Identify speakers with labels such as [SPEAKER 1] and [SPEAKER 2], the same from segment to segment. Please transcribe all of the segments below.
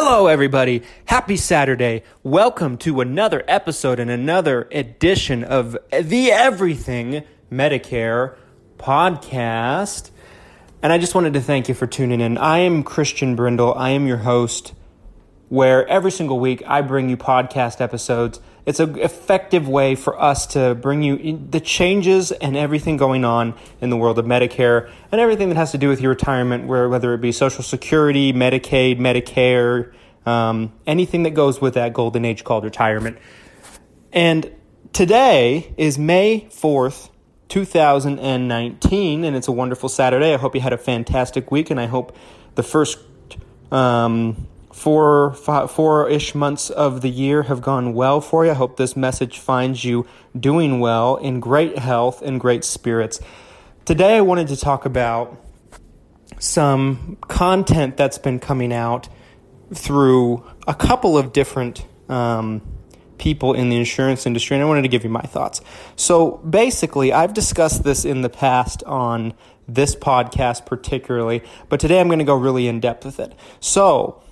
[SPEAKER 1] Hello, everybody. Happy Saturday. Welcome to another episode and another edition of the Everything Medicare podcast. And I just wanted to thank you for tuning in. I am Christian Brindle. I am your host, where every single week I bring you podcast episodes. It's an effective way for us to bring you the changes and everything going on in the world of Medicare and everything that has to do with your retirement, whether it be Social Security, Medicaid, Medicare, um, anything that goes with that golden age called retirement. And today is May 4th, 2019, and it's a wonderful Saturday. I hope you had a fantastic week, and I hope the first um, four four ish months of the year have gone well for you. I hope this message finds you doing well, in great health, and great spirits. Today, I wanted to talk about some content that's been coming out through a couple of different um, people in the insurance industry, and I wanted to give you my thoughts. So, basically, I've discussed this in the past on this podcast, particularly, but today I'm going to go really in depth with it. So,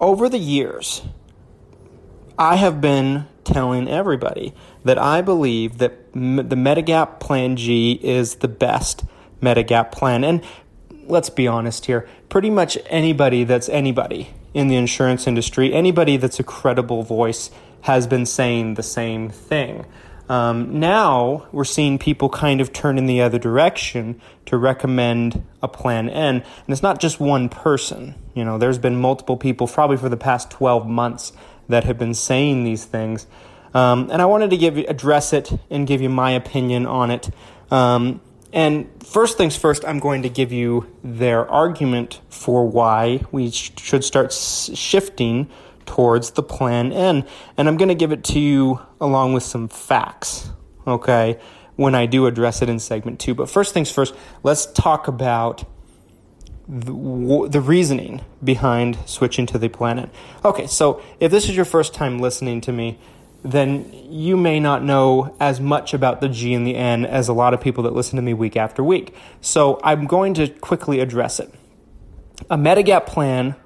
[SPEAKER 1] over the years, I have been telling everybody that I believe that the Medigap Plan G is the best Medigap plan. And let's be honest here, pretty much anybody that's anybody in the insurance industry, anybody that's a credible voice has been saying the same thing. Um, now we're seeing people kind of turn in the other direction to recommend a plan N, and it's not just one person. You know, there's been multiple people, probably for the past 12 months, that have been saying these things. Um, and I wanted to give you, address it and give you my opinion on it. Um, and first things first, I'm going to give you their argument for why we sh- should start s- shifting towards the plan N. And I'm going to give it to you along with some facts, okay, when I do address it in segment two. But first things first, let's talk about the, reasoning behind switching to the Plan N. Okay, so if this is your first time listening to me, then you may not know as much about the G and the N as a lot of people that listen to me week after week. So I'm going to quickly address it. A Medigap plan,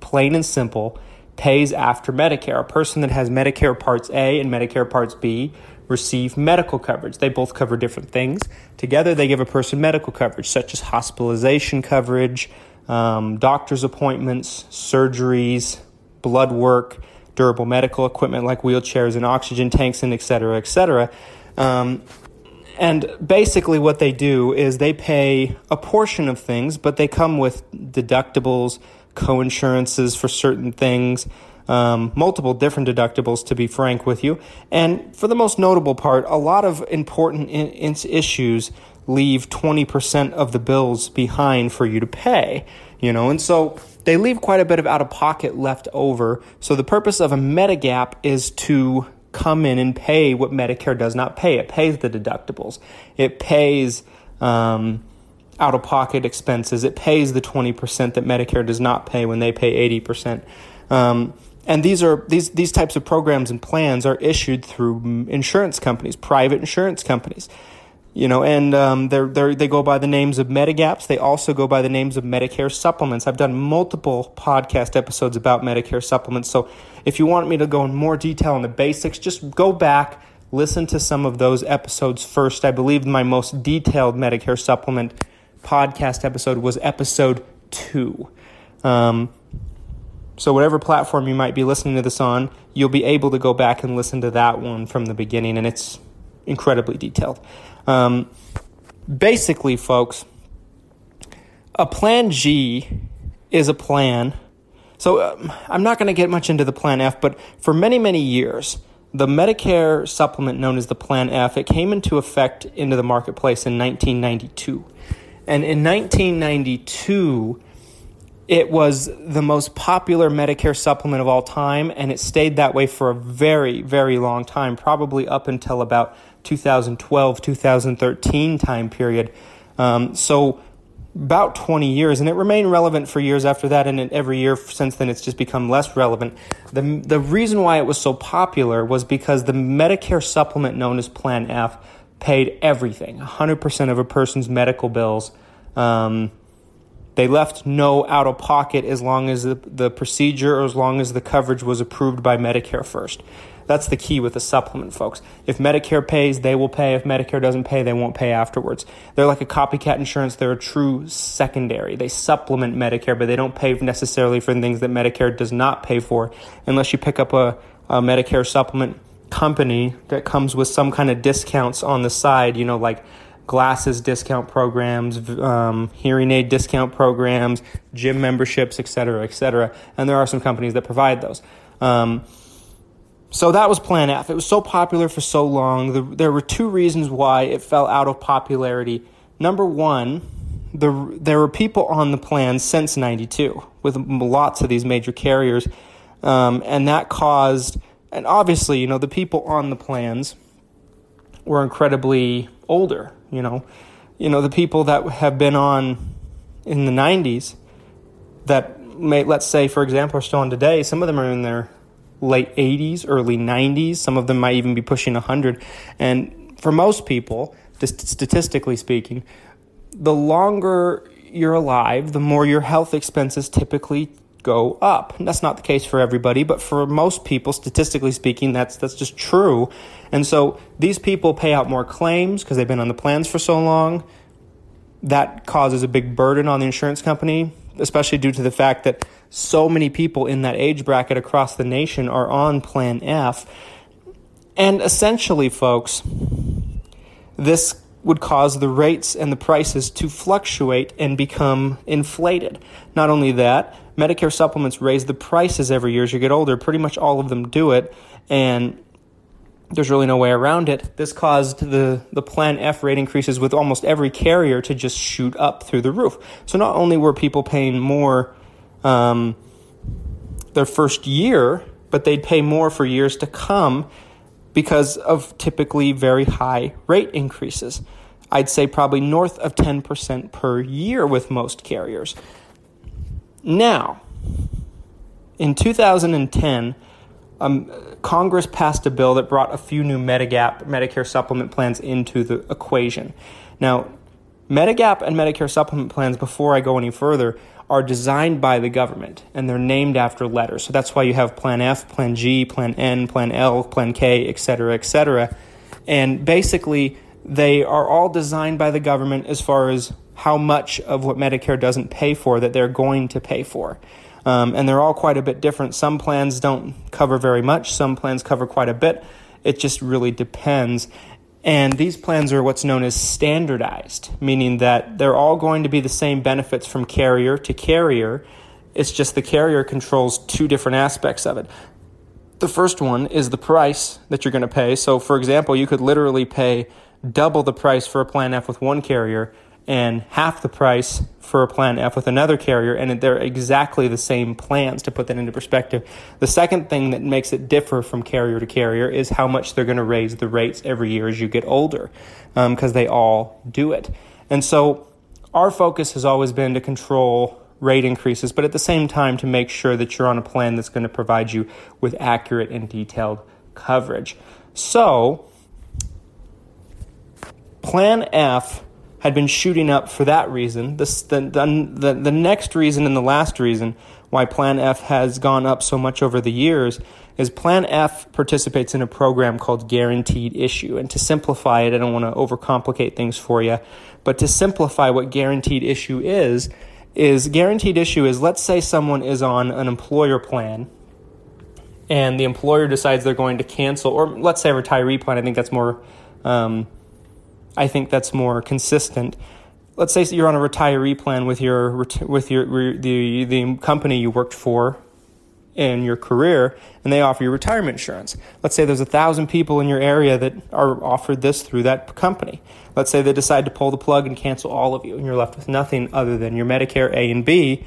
[SPEAKER 1] plain and simple, pays after Medicare. A person that has Medicare Parts A and Medicare Parts B receive medical coverage. They both cover different things. Together, they give a person medical coverage, such as hospitalization coverage, um, doctor's appointments, surgeries, blood work, durable medical equipment like wheelchairs and oxygen tanks, and et cetera, et cetera. Um, and basically, what they do is they pay a portion of things, but they come with deductibles, co-insurances for certain things, um, multiple different deductibles, to be frank with you. And for the most notable part, a lot of important in- in issues leave 20% of the bills behind for you to pay, you know, and so they leave quite a bit of out of pocket left over. So the purpose of a Medigap is to come in and pay what Medicare does not pay. It pays the deductibles. It pays um, out of pocket expenses. It pays the 20% that Medicare does not pay when they pay 80%. Um, and these are these these types of programs and plans are issued through insurance companies, private insurance companies. You know, and um, they're, they're, they go by the names of Medigaps. They also go by the names of Medicare supplements. I've done multiple podcast episodes about Medicare supplements. So if you want me to go in more detail on the basics, just go back, listen to some of those episodes first. I believe my most detailed Medicare supplement podcast episode was episode two. Um, so, whatever platform you might be listening to this on, you'll be able to go back and listen to that one from the beginning, and it's incredibly detailed. Um, basically, folks, a Plan G is a plan. So, um, I'm not going to get much into the Plan F, but for many, many years, the Medicare supplement known as the Plan F, it came into effect into the marketplace in 1992. And in 1992, it was the most popular Medicare supplement of all time, and it stayed that way for a very, very long time, probably up until about 2012, 2013 time period. Um, so, about 20 years, and it remained relevant for years after that, and every year since then it's just become less relevant. The, the reason why it was so popular was because the Medicare supplement known as Plan F paid everything 100% of a person's medical bills. Um, They left no out of pocket as long as the, the procedure or as long as the coverage was approved by Medicare first. That's the key with the supplement, folks. If Medicare pays, they will pay. If Medicare doesn't pay, they won't pay afterwards. They're like a copycat insurance. They're a true secondary. They supplement Medicare, but they don't pay necessarily for things that Medicare does not pay for unless you pick up a, a Medicare supplement company that comes with some kind of discounts on the side, you know, like glasses discount programs, um, hearing aid discount programs, gym memberships, et cetera, et cetera. And there are some companies that provide those. Um, so that was Plan F. It was so popular for so long. The, there were two reasons why it fell out of popularity. Number one, the, there were people on the plan since 92 with lots of these major carriers. Um, and that caused, and obviously, you know, the people on the plans were incredibly older, you know. You know, the people that have been on in the 90s that may, let's say, for example, are still on today, some of them are in their late 80s, early 90s. Some of them might even be pushing 100. And for most people, just statistically speaking, the longer you're alive, the more your health expenses typically go up. And that's not the case for everybody, but for most people, statistically speaking, that's that's just true. And so these people pay out more claims because they've been on the plans for so long. That causes a big burden on the insurance company, especially due to the fact that so many people in that age bracket across the nation are on Plan F. And essentially, folks, this would cause the rates and the prices to fluctuate and become inflated. Not only that, Medicare supplements raise the prices every year as you get older. Pretty much all of them do it. And there's really no way around it. This caused the, the Plan F rate increases with almost every carrier to just shoot up through the roof. So not only were people paying more um, their first year, but they'd pay more for years to come because of typically very high rate increases. I'd say probably north of 10% per year with most carriers. Now, in 2010, um, Congress passed a bill that brought a few new Medigap Medicare supplement plans into the equation. Now, Medigap and Medicare supplement plans, before I go any further, are designed by the government and they're named after letters. So that's why you have Plan F, Plan G, Plan N, Plan L, Plan K, etc., etc. And basically, they are all designed by the government as far as how much of what Medicare doesn't pay for that they're going to pay for. Um, and they're all quite a bit different. Some plans don't cover very much, some plans cover quite a bit. It just really depends. And these plans are what's known as standardized, meaning that they're all going to be the same benefits from carrier to carrier. It's just the carrier controls two different aspects of it. The first one is the price that you're going to pay. So, for example, you could literally pay double the price for a Plan F with one carrier and half the price for a plan F with another carrier, and they're exactly the same plans to put that into perspective. The second thing that makes it differ from carrier to carrier is how much they're going to raise the rates every year as you get older, because um, they all do it. And so our focus has always been to control rate increases, but at the same time to make sure that you're on a plan that's going to provide you with accurate and detailed coverage. So, Plan F had been shooting up for that reason. the, the, the next reason and the last reason why Plan F has gone up so much over the years is Plan F participates in a program called Guaranteed Issue. And to simplify it, I don't want to overcomplicate things for you, but to simplify what Guaranteed Issue is, is Guaranteed Issue is let's say someone is on an employer plan and the employer decides they're going to cancel, or let's say a retiree plan, I think that's more. Um, I think that's more consistent. Let's say you're on a retiree plan with your with your the the company you worked for in your career, and they offer you retirement insurance. Let's say there's a thousand people in your area that are offered this through that company. Let's say they decide to pull the plug and cancel all of you, and you're left with nothing other than your Medicare A and B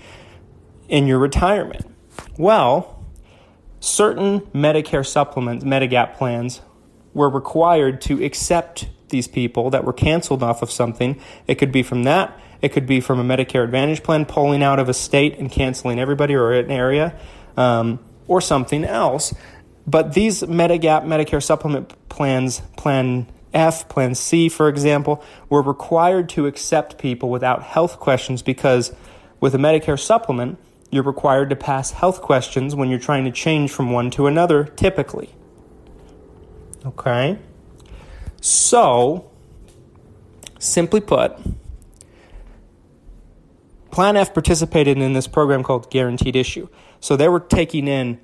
[SPEAKER 1] in your retirement. Well, certain Medicare supplements, Medigap plans, were required to accept these people that were canceled off of something. It could be from that. It could be from a Medicare Advantage plan pulling out of a state and canceling everybody or an area, um, or something else. But these Medigap Medicare supplement plans, Plan F, Plan C, for example, were required to accept people without health questions because With a Medicare supplement, you're required to pass health questions when you're trying to change from one to another, typically. Okay? So, simply put, Plan F participated in this program called Guaranteed Issue. So they were taking in,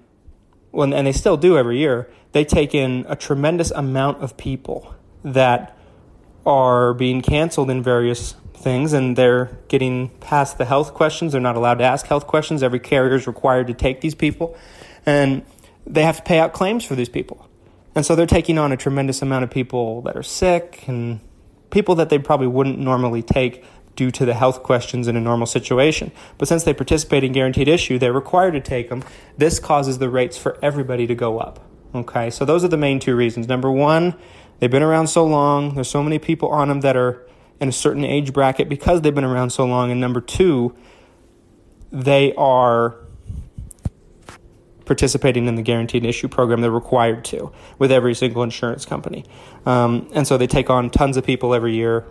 [SPEAKER 1] well, and they still do every year, they take in a tremendous amount of people that are being canceled in various things and they're getting past the health questions. They're not allowed to ask health questions. Every carrier is required to take these people and they have to pay out claims for these people. And so they're taking on a tremendous amount of people that are sick and people that they probably wouldn't normally take due to the health questions in a normal situation. But since they participate in guaranteed issue, they're required to take them. This causes the rates for everybody to go up. Okay, so those are the main two reasons. Number one, they've been around so long, there's so many people on them that are in a certain age bracket because they've been around so long. And number two, they are participating in the guaranteed issue program. They're required to with every single insurance company. Um, and so they take on tons of people every year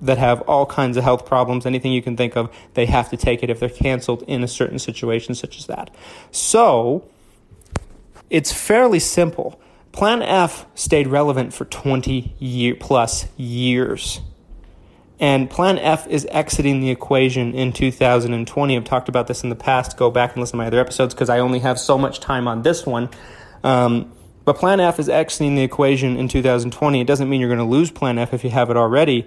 [SPEAKER 1] that have all kinds of health problems, anything you can think of, they have to take it if they're canceled in a certain situation such as that. So it's fairly simple. Plan F stayed relevant for 20 year plus years. And Plan F is exiting the equation in 2020. I've talked about this in the past. Go back and listen to my other episodes because I only have so much time on this one. Um, but Plan F is exiting the equation in 2020. It doesn't mean you're going to lose Plan F if you have it already.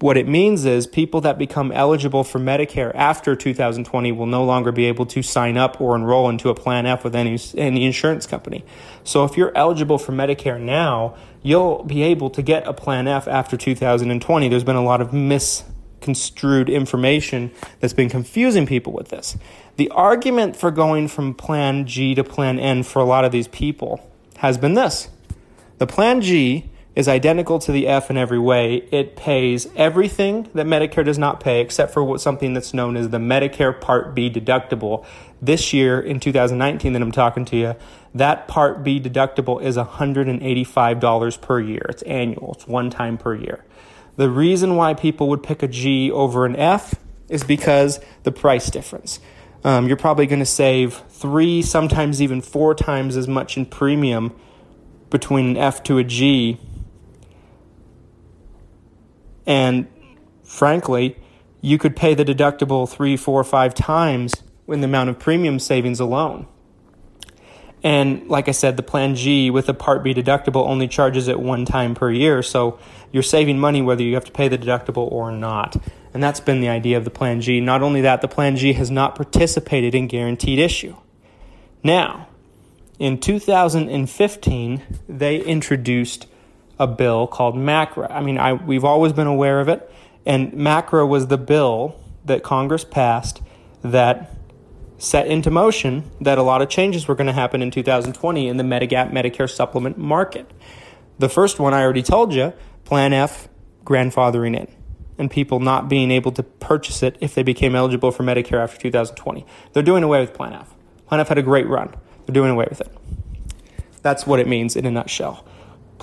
[SPEAKER 1] What it means is people that become eligible for Medicare after 2020 will no longer be able to sign up or enroll into a Plan F with any, any insurance company. So if you're eligible for Medicare now, you'll be able to get a Plan F after 2020. There's been a lot of misconstrued information that's been confusing people with this. The argument for going from Plan G to Plan N for a lot of these people has been this. The Plan G is identical to the F in every way. It pays everything that Medicare does not pay, except for what, something that's known as the Medicare Part B deductible. This year, in 2019, that I'm talking to you, that Part B deductible is $185 per year. It's annual, it's one time per year. The reason why people would pick a G over an F is because the price difference. Um, you're probably going to save three, sometimes even four times as much in premium between an F to a G and frankly, you could pay the deductible three, four, five times in the amount of premium savings alone. And like I said, the Plan G with a Part B deductible only charges it one time per year. So you're saving money whether you have to pay the deductible or not. And that's been the idea of the Plan G. Not only that, the Plan G has not participated in guaranteed issue. Now, in 2015, they introduced a bill called MACRA. I mean, I, we've always been aware of it, and MACRA was the bill that Congress passed that set into motion that a lot of changes were going to happen in 2020 in the Medigap Medicare supplement market. The first one I already told you, Plan F grandfathering in and people not being able to purchase it if they became eligible for Medicare after 2020. They're doing away with Plan F. Plan F had a great run. They're doing away with it. That's what it means in a nutshell.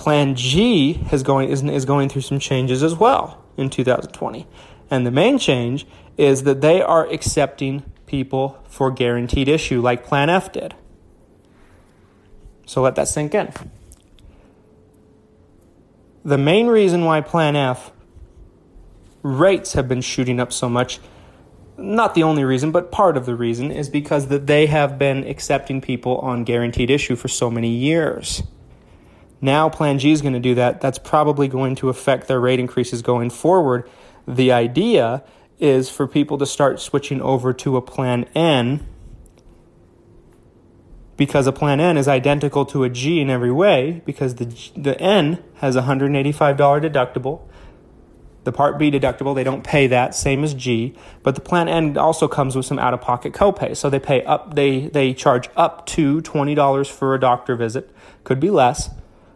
[SPEAKER 1] Plan G is going, is, is going through some changes as well in 2020. And the main change is that they are accepting people for guaranteed issue like Plan F did. So let that sink in. The main reason why Plan F rates have been shooting up so much, not the only reason, but part of the reason, is because that they have been accepting people on guaranteed issue for so many years. Now Plan G is going to do that. That's probably going to affect their rate increases going forward. The idea is for people to start switching over to a Plan N because a Plan N is identical to a G in every way because the, the N has a $185 deductible. The Part B deductible, they don't pay that, same as G, but the Plan N also comes with some out-of-pocket copay. So they pay up they they charge up to $20 for a doctor visit, could be less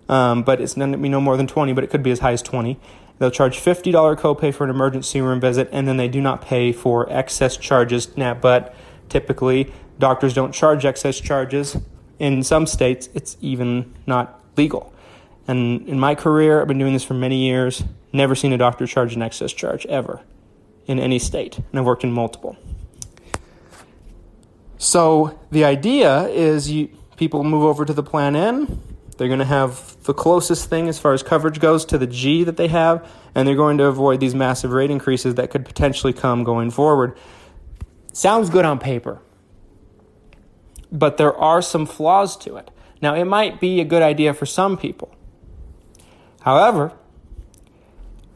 [SPEAKER 1] um, but it's going to be no more than 20, but it could be as high as 20. They'll charge $50 copay for an emergency room visit, and then they do not pay for excess charges. Now, but typically, doctors don't charge excess charges. In some states, it's even not legal. And in my career, I've been doing this for many years, never seen a doctor charge an excess charge, ever. in any state, and I've worked in multiple. So the idea is you, people move over to the Plan N. They're going to have the closest thing as far as coverage goes to the G that they have, and they're going to avoid these massive rate increases that could potentially come going forward. Sounds good on paper, but there are some flaws to it. Now, it might be a good idea for some people. However,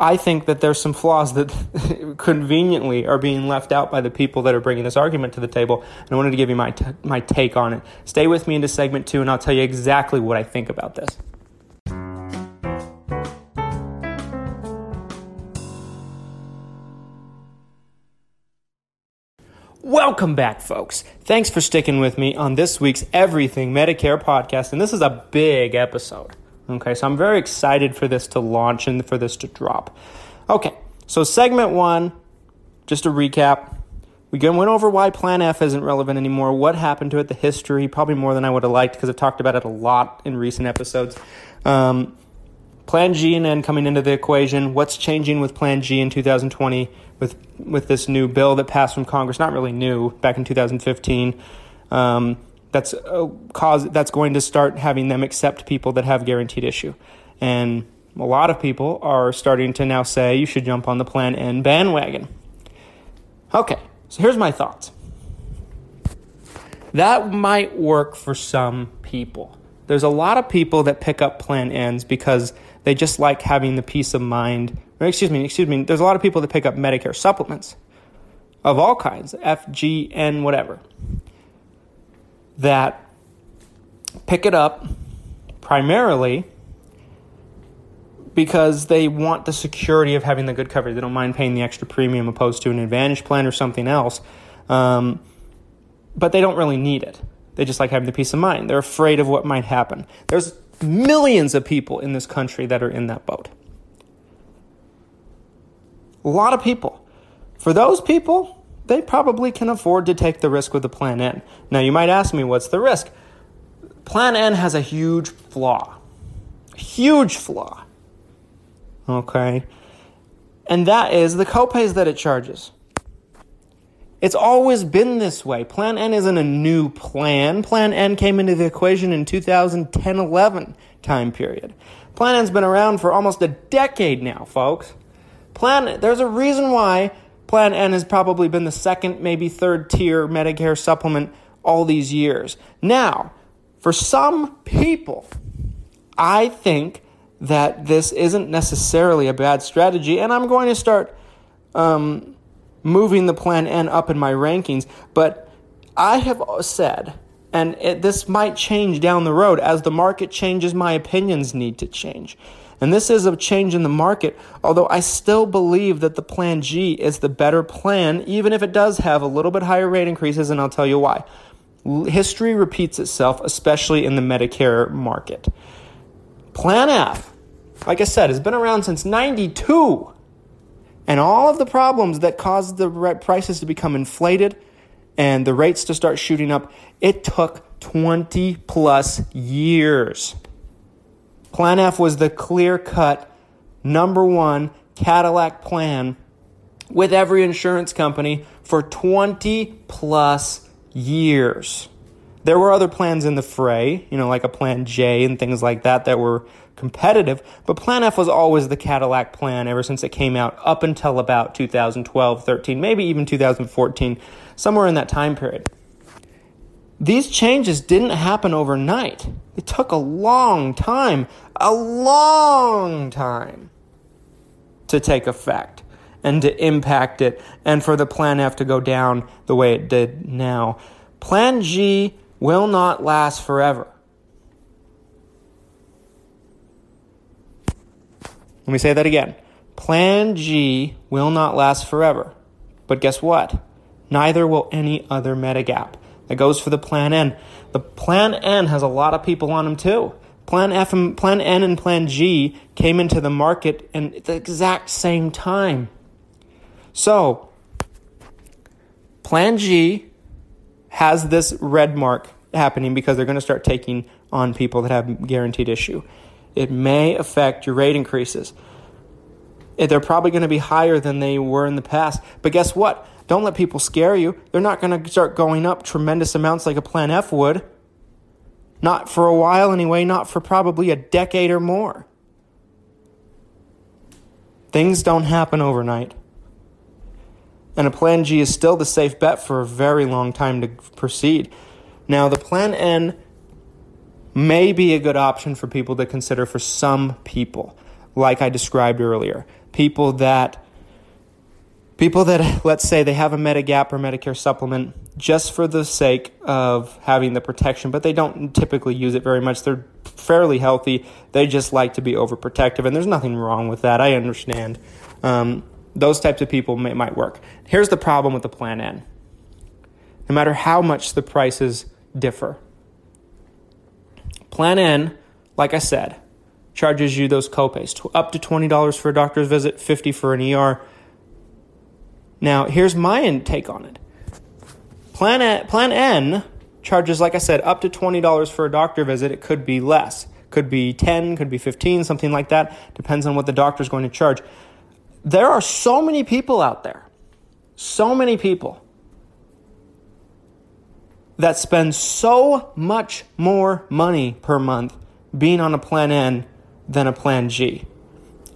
[SPEAKER 1] I think that there's some flaws that conveniently are being left out by the people that are bringing this argument to the table, and I wanted to give you my, t- my take on it. Stay with me into segment two, and I'll tell you exactly what I think about this. Welcome back, folks. Thanks for sticking with me on this week's Everything Medicare podcast, and this is a big episode. Okay, so I'm very excited for this to launch and for this to drop. Okay, so segment one, just a recap. We went over why Plan F isn't relevant anymore, what happened to it, the history, probably more than I would have liked because I've talked about it a lot in recent episodes. Um, Plan G and N coming into the equation, what's changing with Plan G in 2020 with, with this new bill that passed from Congress, not really new, back in 2015. Um, that's a cause that's going to start having them accept people that have guaranteed issue. And a lot of people are starting to now say you should jump on the Plan N bandwagon. Okay, so here's my thoughts. That might work for some people. There's a lot of people that pick up Plan Ns because they just like having the peace of mind. Excuse me, excuse me. There's a lot of people that pick up Medicare supplements of all kinds, F, G, N, whatever that pick it up primarily because they want the security of having the good coverage. They don't mind paying the extra premium opposed to an advantage plan or something else. Um, but they don't really need it. They just like having the peace of mind. They're afraid of what might happen. There's millions of people in this country that are in that boat. A lot of people. For those people, they probably can afford to take the risk with the Plan N. Now, you might ask me, what's the risk? Plan N has a huge flaw. Huge flaw. Okay? And that is the copays that it charges. It's always been this way. Plan N isn't a new plan. Plan N came into the equation in 2010 11 time period. Plan N's been around for almost a decade now, folks. Plan there's a reason why Plan N has probably been the second, maybe third tier Medicare supplement all these years. Now, for some people, I think that this isn't necessarily a bad strategy, and I'm going to start um, moving the Plan N up in my rankings. But I have said, and it, this might change down the road as the market changes, my opinions need to change. And this is a change in the market, although I still believe that the Plan G is the better plan, even if it does have a little bit higher rate increases, and I'll tell you why. History repeats itself, especially in the Medicare market. Plan F, like I said, has been around since 92. And all of the problems that caused the prices to become inflated and the rates to start shooting up, it took 20 plus years. Plan F was the clear cut number one Cadillac plan with every insurance company for 20 plus years. There were other plans in the fray, you know, like a Plan J and things like that that were competitive, but Plan F was always the Cadillac plan ever since it came out up until about 2012, 13, maybe even 2014, somewhere in that time period. These changes didn't happen overnight. It took a long time, a long time to take effect and to impact it and for the Plan F to go down the way it did now. Plan G will not last forever. Let me say that again. Plan G will not last forever. But guess what? Neither will any other Medigap. That goes for the Plan N. The Plan N has a lot of people on them too. Plan F and Plan N and Plan G came into the market at the exact same time. So, Plan G has this red mark happening because they're going to start taking on people that have guaranteed issue. It may affect your rate increases. Eh, they're probably going to be higher than they were in the past. But guess what? Don't let people scare you. They're not going to start going up tremendous amounts like a Plan F would. Not for a while, anyway, not for probably a decade or more. Things don't happen overnight. And a Plan G is still the safe bet for a very long time to proceed. Now, the Plan N may be a good option for people to consider for some people, like I described earlier. People that people that let's say they have a Medigap or Medicare supplement just for the sake of having the protection, but they don't typically use it very much. They're fairly healthy. They just like to be overprotective, and there's nothing wrong with that. I understand. Um, those types of people may, might work. Here's the problem with the Plan N. No matter how much the prices differ, Plan N, like I said, charges you those copays up to $20 for a doctor's visit, 50 for an ER. Now, here's my take on it. Plan, a, Plan N charges, like I said, up to $20 for a doctor visit. It could be less. Could be 10, could be 15, something like that. Depends on what the doctor's going to charge. There are so many people out there, so many people that spend so much more money per month being on a plan N than a plan G.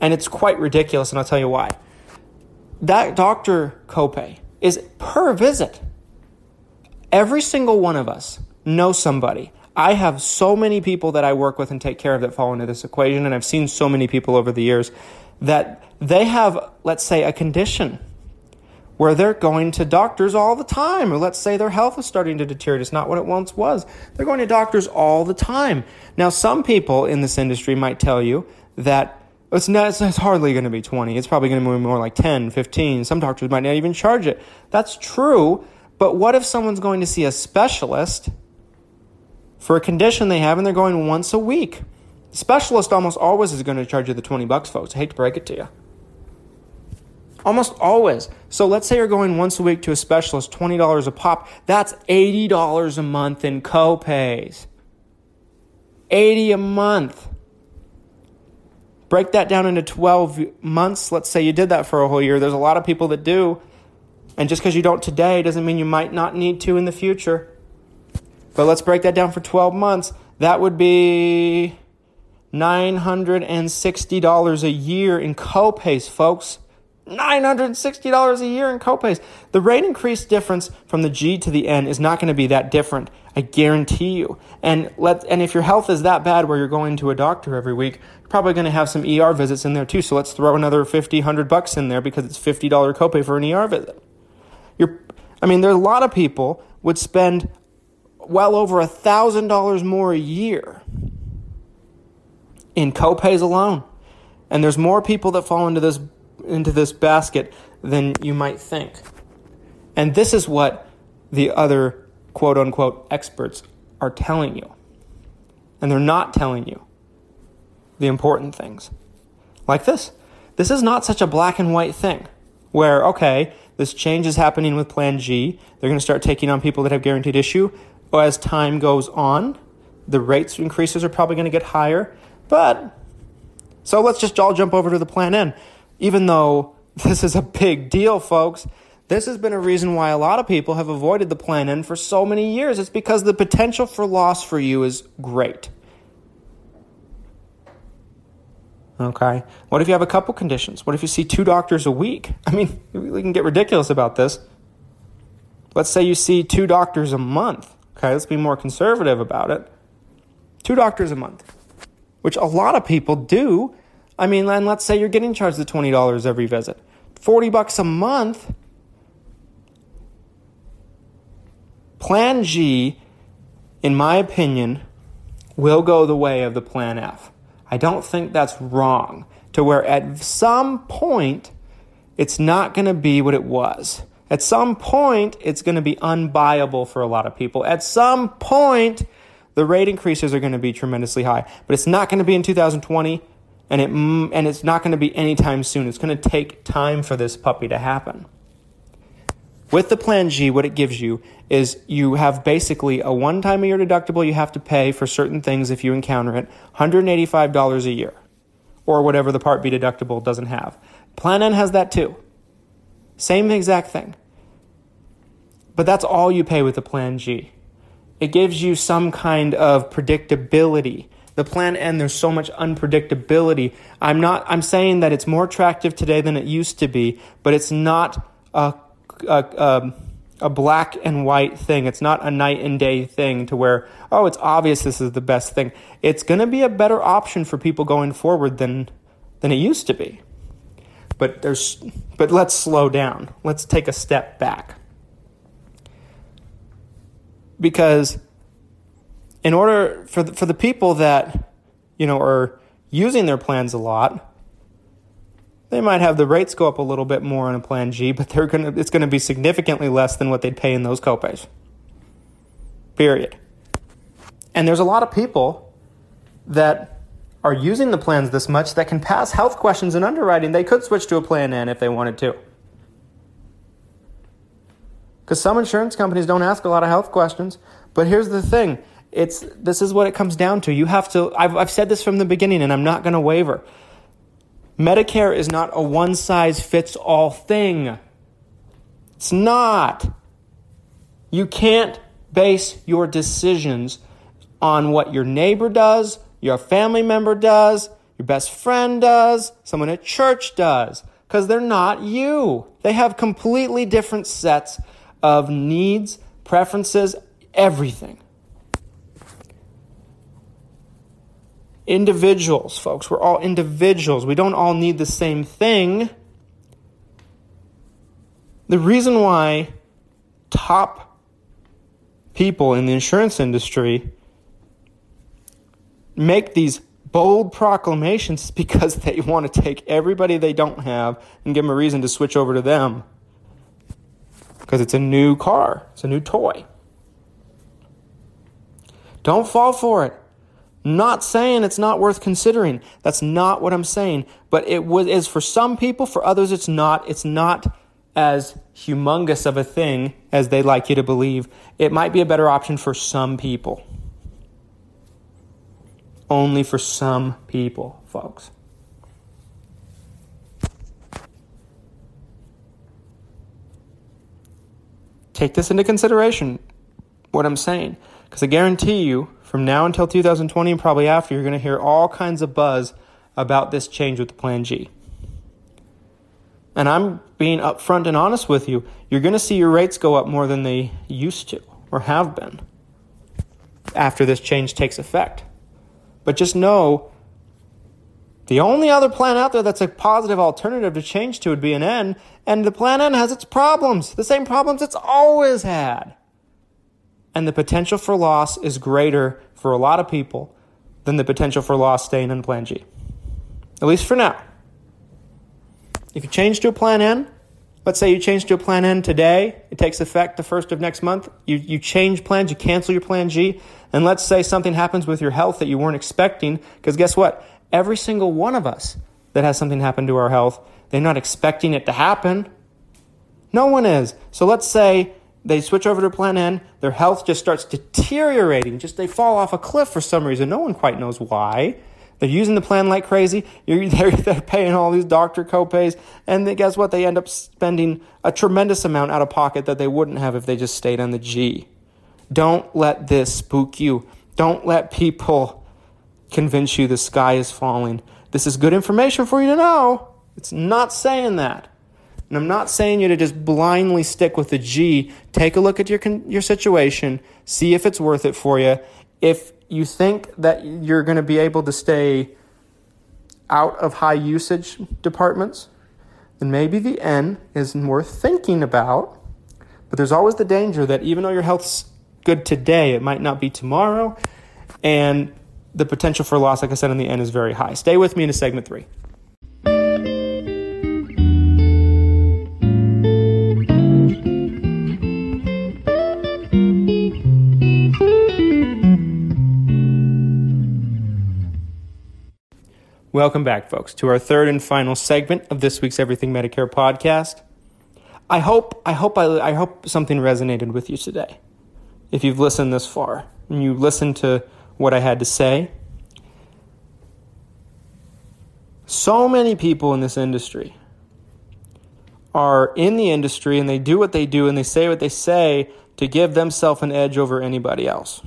[SPEAKER 1] And it's quite ridiculous, and I'll tell you why. That doctor copay is per visit. Every single one of us knows somebody. I have so many people that I work with and take care of that fall into this equation, and I've seen so many people over the years that they have, let's say, a condition where they're going to doctors all the time, or let's say their health is starting to deteriorate. It's not what it once was. They're going to doctors all the time. Now, some people in this industry might tell you that it's, not, it's hardly going to be 20. It's probably going to be more like 10, 15. Some doctors might not even charge it. That's true, but what if someone's going to see a specialist for a condition they have and they're going once a week? The specialist almost always is going to charge you the 20 bucks, folks. I hate to break it to you. Almost always. So let's say you're going once a week to a specialist, $20 a pop. That's $80 a month in copays. 80 a month. Break that down into 12 months. Let's say you did that for a whole year. There's a lot of people that do. And just because you don't today doesn't mean you might not need to in the future. But let's break that down for 12 months. That would be $960 a year in copays, folks. $960 a year in copays. The rate increase difference from the G to the N is not going to be that different. I guarantee you. And let and if your health is that bad where you're going to a doctor every week, you're probably going to have some ER visits in there too. So let's throw another 50, 100 bucks in there because it's $50 copay for an ER visit. You're, I mean, there are a lot of people would spend well over a thousand dollars more a year in copays alone, and there's more people that fall into this into this basket than you might think. And this is what the other quote unquote experts are telling you. And they're not telling you the important things. Like this. This is not such a black and white thing where, okay, this change is happening with Plan G. They're going to start taking on people that have guaranteed issue. As time goes on, the rates increases are probably going to get higher. But so let's just all jump over to the Plan N. Even though this is a big deal, folks, this has been a reason why a lot of people have avoided the Plan N for so many years. It's because the potential for loss for you is great. Okay. What if you have a couple conditions? What if you see two doctors a week? I mean, we can get ridiculous about this. Let's say you see two doctors a month. Okay, let's be more conservative about it. Two doctors a month, which a lot of people do. I mean, and let's say you're getting charged the $20 every visit. 40 bucks a month. Plan G, in my opinion, will go the way of the Plan F. I don't think that's wrong. To where at some point, it's not going to be what it was. At some point, it's going to be unbuyable for a lot of people. At some point, the rate increases are going to be tremendously high. But it's not going to be in 2020, and, it, and it's not going to be anytime soon. It's going to take time for this puppy to happen. With the Plan G, what it gives you is you have basically a one time a year deductible you have to pay for certain things if you encounter it, $185 a year. or whatever the Part B deductible doesn't have. Plan N has that too. Same exact thing. But that's all you pay with the Plan G. It gives you some kind of predictability. The Plan N, there's so much unpredictability. I'm not. I'm saying that it's more attractive today than it used to be, but it's not a, a, a, a black and white thing. It's not a night and day thing to where oh, it's obvious this is the best thing. It's going to be a better option for people going forward than than it used to be. But there's but let's slow down. Let's take a step back because in order for the, for the people that you know are using their plans a lot they might have the rates go up a little bit more on a plan G, but they're gonna it's gonna be significantly less than what they'd pay in those copays. Period. And there's a lot of people that are using the plans this much that can pass health questions and underwriting. They could switch to a plan N if they wanted to. Because some insurance companies don't ask a lot of health questions. But here's the thing it's this is what it comes down to. You have to I've, I've said this from the beginning and I'm not going to waver. Medicare is not a one size fits all thing. It's not. You can't base your decisions on what your neighbor does, your family member does, your best friend does, someone at church does, because they're not you. They have completely different sets of needs, preferences, everything. Individuals, folks. We're all individuals. We don't all need the same thing. The reason why top people in the insurance industry make these bold proclamations is because they want to take everybody they don't have and give them a reason to switch over to them because it's a new car, it's a new toy. Don't fall for it. Not saying it's not worth considering. That's not what I'm saying. But it is for some people, for others, it's not. It's not as humongous of a thing as they'd like you to believe. It might be a better option for some people. Only for some people, folks. take this into consideration, what I'm saying. Because I guarantee you, from now until 2020 and probably after, you're going to hear all kinds of buzz about this change with the Plan G. And I'm being upfront and honest with you. You're going to see your rates go up more than they used to or have been after this change takes effect. But just know the only other plan out there that's a positive alternative to change to would be an N, and the plan N has its problems, the same problems it's always had. And the potential for loss is greater for a lot of people than the potential for loss staying in plan G. At least for now. If you change to a plan N, let's say you change to a plan N today, it takes effect the first of next month. You, you change plans, you cancel your plan G, and let's say something happens with your health that you weren't expecting, because guess what? Every single one of us that has something happen to our health, they're not expecting it to happen. No one is. So let's say they switch over to plan N, their health just starts deteriorating, just they fall off a cliff for some reason. No one quite knows why. They're using the plan like crazy. They're, they're paying all these doctor copays, and they, guess what? They end up spending a tremendous amount out of pocket that they wouldn't have if they just stayed on the G. Don't let this spook you. Don't let people convince you the sky is falling. This is good information for you to know. It's not saying that. And I'm not saying you to just blindly stick with the G. Take a look at your your situation, see if it's worth it for you. If you think that you're going to be able to stay out of high usage departments, then maybe the N is worth thinking about. But there's always the danger that even though your health's good today, it might not be tomorrow. And the potential for loss, like I said in the end, is very high. Stay with me in a segment three. Welcome back, folks, to our third and final segment of this week's Everything Medicare podcast. I hope, I hope, I, I hope something resonated with you today. If you've listened this far and you listened to what I had to say. So many people in this industry are in the industry and they do what they do and they say what they say to give themselves an edge over anybody else.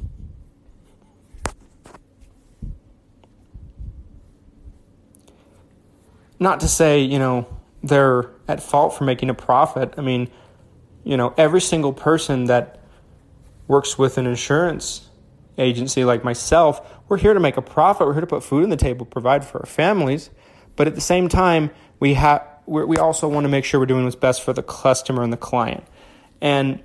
[SPEAKER 1] Not to say, you know, they're at fault for making a profit. I mean, you know, every single person that works with an insurance agency like myself, we're here to make a profit. We're here to put food on the table, provide for our families. But at the same time, we have we also want to make sure we're doing what's best for the customer and the client. And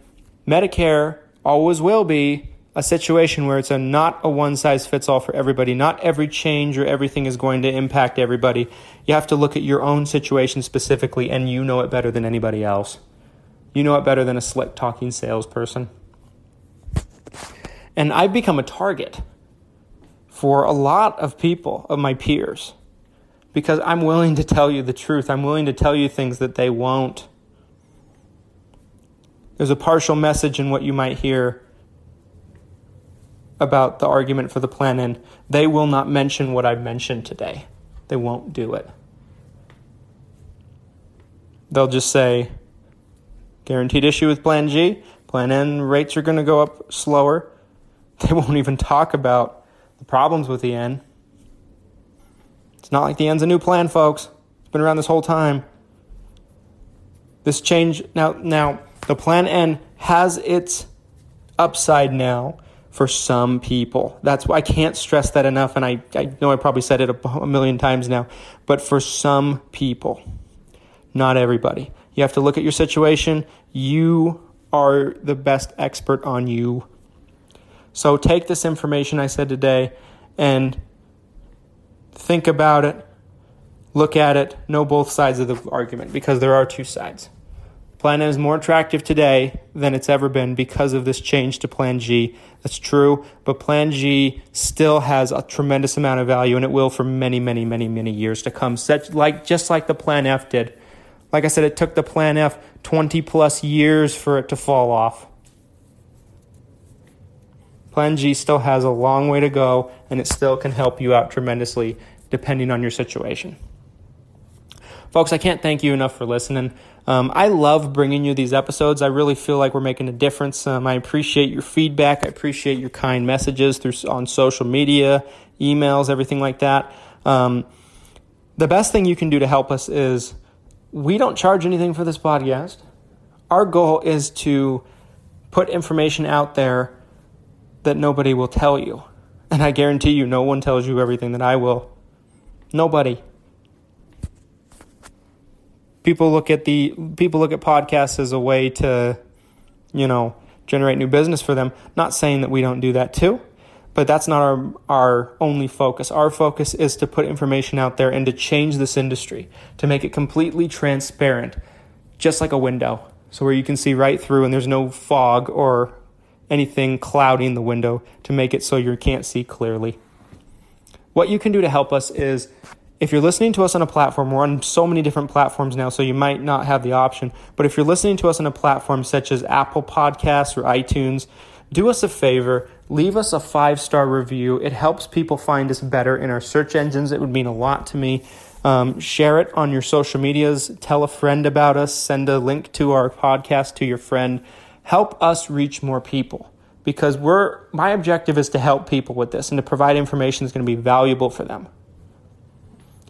[SPEAKER 1] Medicare always will be a situation where it's a not a one size fits all for everybody. Not every change or everything is going to impact everybody. You have to look at your own situation specifically, and you know it better than anybody else. You know it better than a slick talking salesperson. And I've become a target for a lot of people, of my peers, because I'm willing to tell you the truth. I'm willing to tell you things that they won't. There's a partial message in what you might hear about the argument for the plan, and they will not mention what I've mentioned today. They won't do it. They'll just say, guaranteed issue with Plan G, Plan N rates are going to go up slower. They won't even talk about the problems with the N. It's not like the N's a new plan, folks. It's been around this whole time. This change now now the plan N has its upside now for some people. That's why I can't stress that enough, and I, I know I probably said it a, a million times now, but for some people, not everybody. You have to look at your situation. You are the best expert on you. So take this information I said today and think about it, look at it, know both sides of the argument because there are two sides. Plan N is more attractive today than it's ever been because of this change to Plan G. That's true, but Plan G still has a tremendous amount of value and it will for many, many, many, many years to come. Such like just like the Plan F did. Like I said, it took the Plan F 20 plus years for it to fall off. Plan G still has a long way to go and it still can help you out tremendously depending on your situation. Folks, I can't thank you enough for listening. Um, I love bringing you these episodes. I really feel like we're making a difference. Um, I appreciate your feedback. I appreciate your kind messages through on social media, emails, everything like that. Um, the best thing you can do to help us is we don't charge anything for this podcast. Our goal is to put information out there that nobody will tell you. And I guarantee you, no one tells you everything that I will. Nobody people look at the people look at podcasts as a way to, you know, generate new business for them. Not saying that we don't do that too, but that's not our our only focus. Our focus is to put information out there and to change this industry, to make it completely transparent, just like a window. So where you can see right through and there's no fog or anything clouding the window to make it so you can't see clearly. What you can do to help us is if you're listening to us on a platform, we're on so many different platforms now, so you might not have the option. But if you're listening to us on a platform such as Apple Podcasts or iTunes, do us a favor, leave us a five star review. It helps people find us better in our search engines. It would mean a lot to me. Um, share it on your social medias. Tell a friend about us. Send a link to our podcast to your friend. Help us reach more people because we're my objective is to help people with this and to provide information that's going to be valuable for them.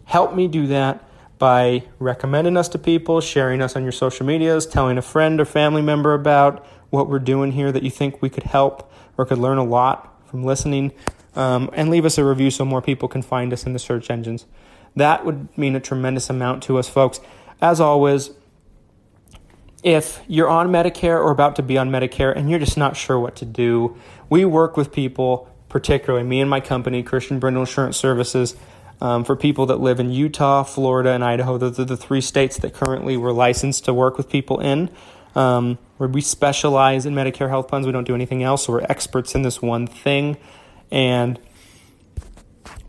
[SPEAKER 1] Help me do that by recommending us to people, sharing us on your social medias, telling a friend or family member about what we're doing here that you think we could help or could learn a lot from listening, um, and leave us a review so more people can find us in the search engines. That would mean a tremendous amount to us, folks. As always, if you're on Medicare or about to be on Medicare and you're just not sure what to do, we work with people, particularly me and my company, Christian Brindle Insurance Services, um, for people that live in Utah, Florida, and Idaho. Those are the three states that currently we're licensed to work with people in. Um, where we specialize in Medicare health plans, we don't do anything else. So we're experts in this one thing. And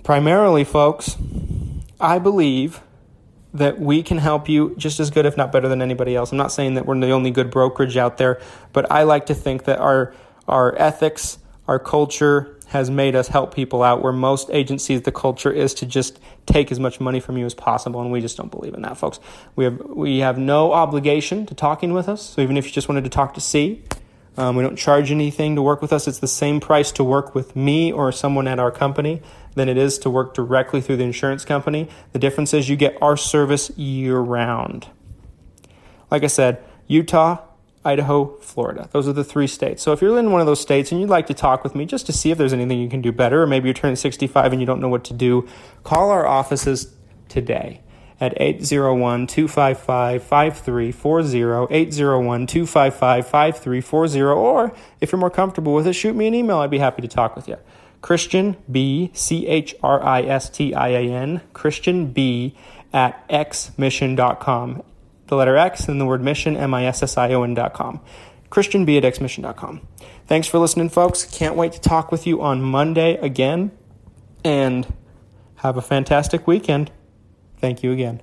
[SPEAKER 1] primarily, folks, I believe that we can help you just as good, if not better, than anybody else. I'm not saying that we're the only good brokerage out there, but I like to think that our our ethics, our culture, has made us help people out where most agencies the culture is to just take as much money from you as possible and we just don't believe in that folks. We have we have no obligation to talking with us so even if you just wanted to talk to c um, we don't charge anything to work with us. It's the same price to work with me or someone at our company than it is to work directly through the insurance company. The difference is you get our service year round like i said utah Idaho, Florida. Those are the three states. So if you're in one of those states and you'd like to talk with me just to see if there's anything you can do better, or maybe you're turning 65 and you don't know what to do, call our offices today at 801 255 5340, 801 255 5340, or if you're more comfortable with it, shoot me an email. I'd be happy to talk with you. Christian B, C H R I S T I A N, Christian B at xmission.com the letter X, and the word mission, M I S S I O N dot com. Christian B at xmission.com. Thanks for listening, folks. Can't wait to talk with you on Monday again. And have a fantastic weekend. Thank you again.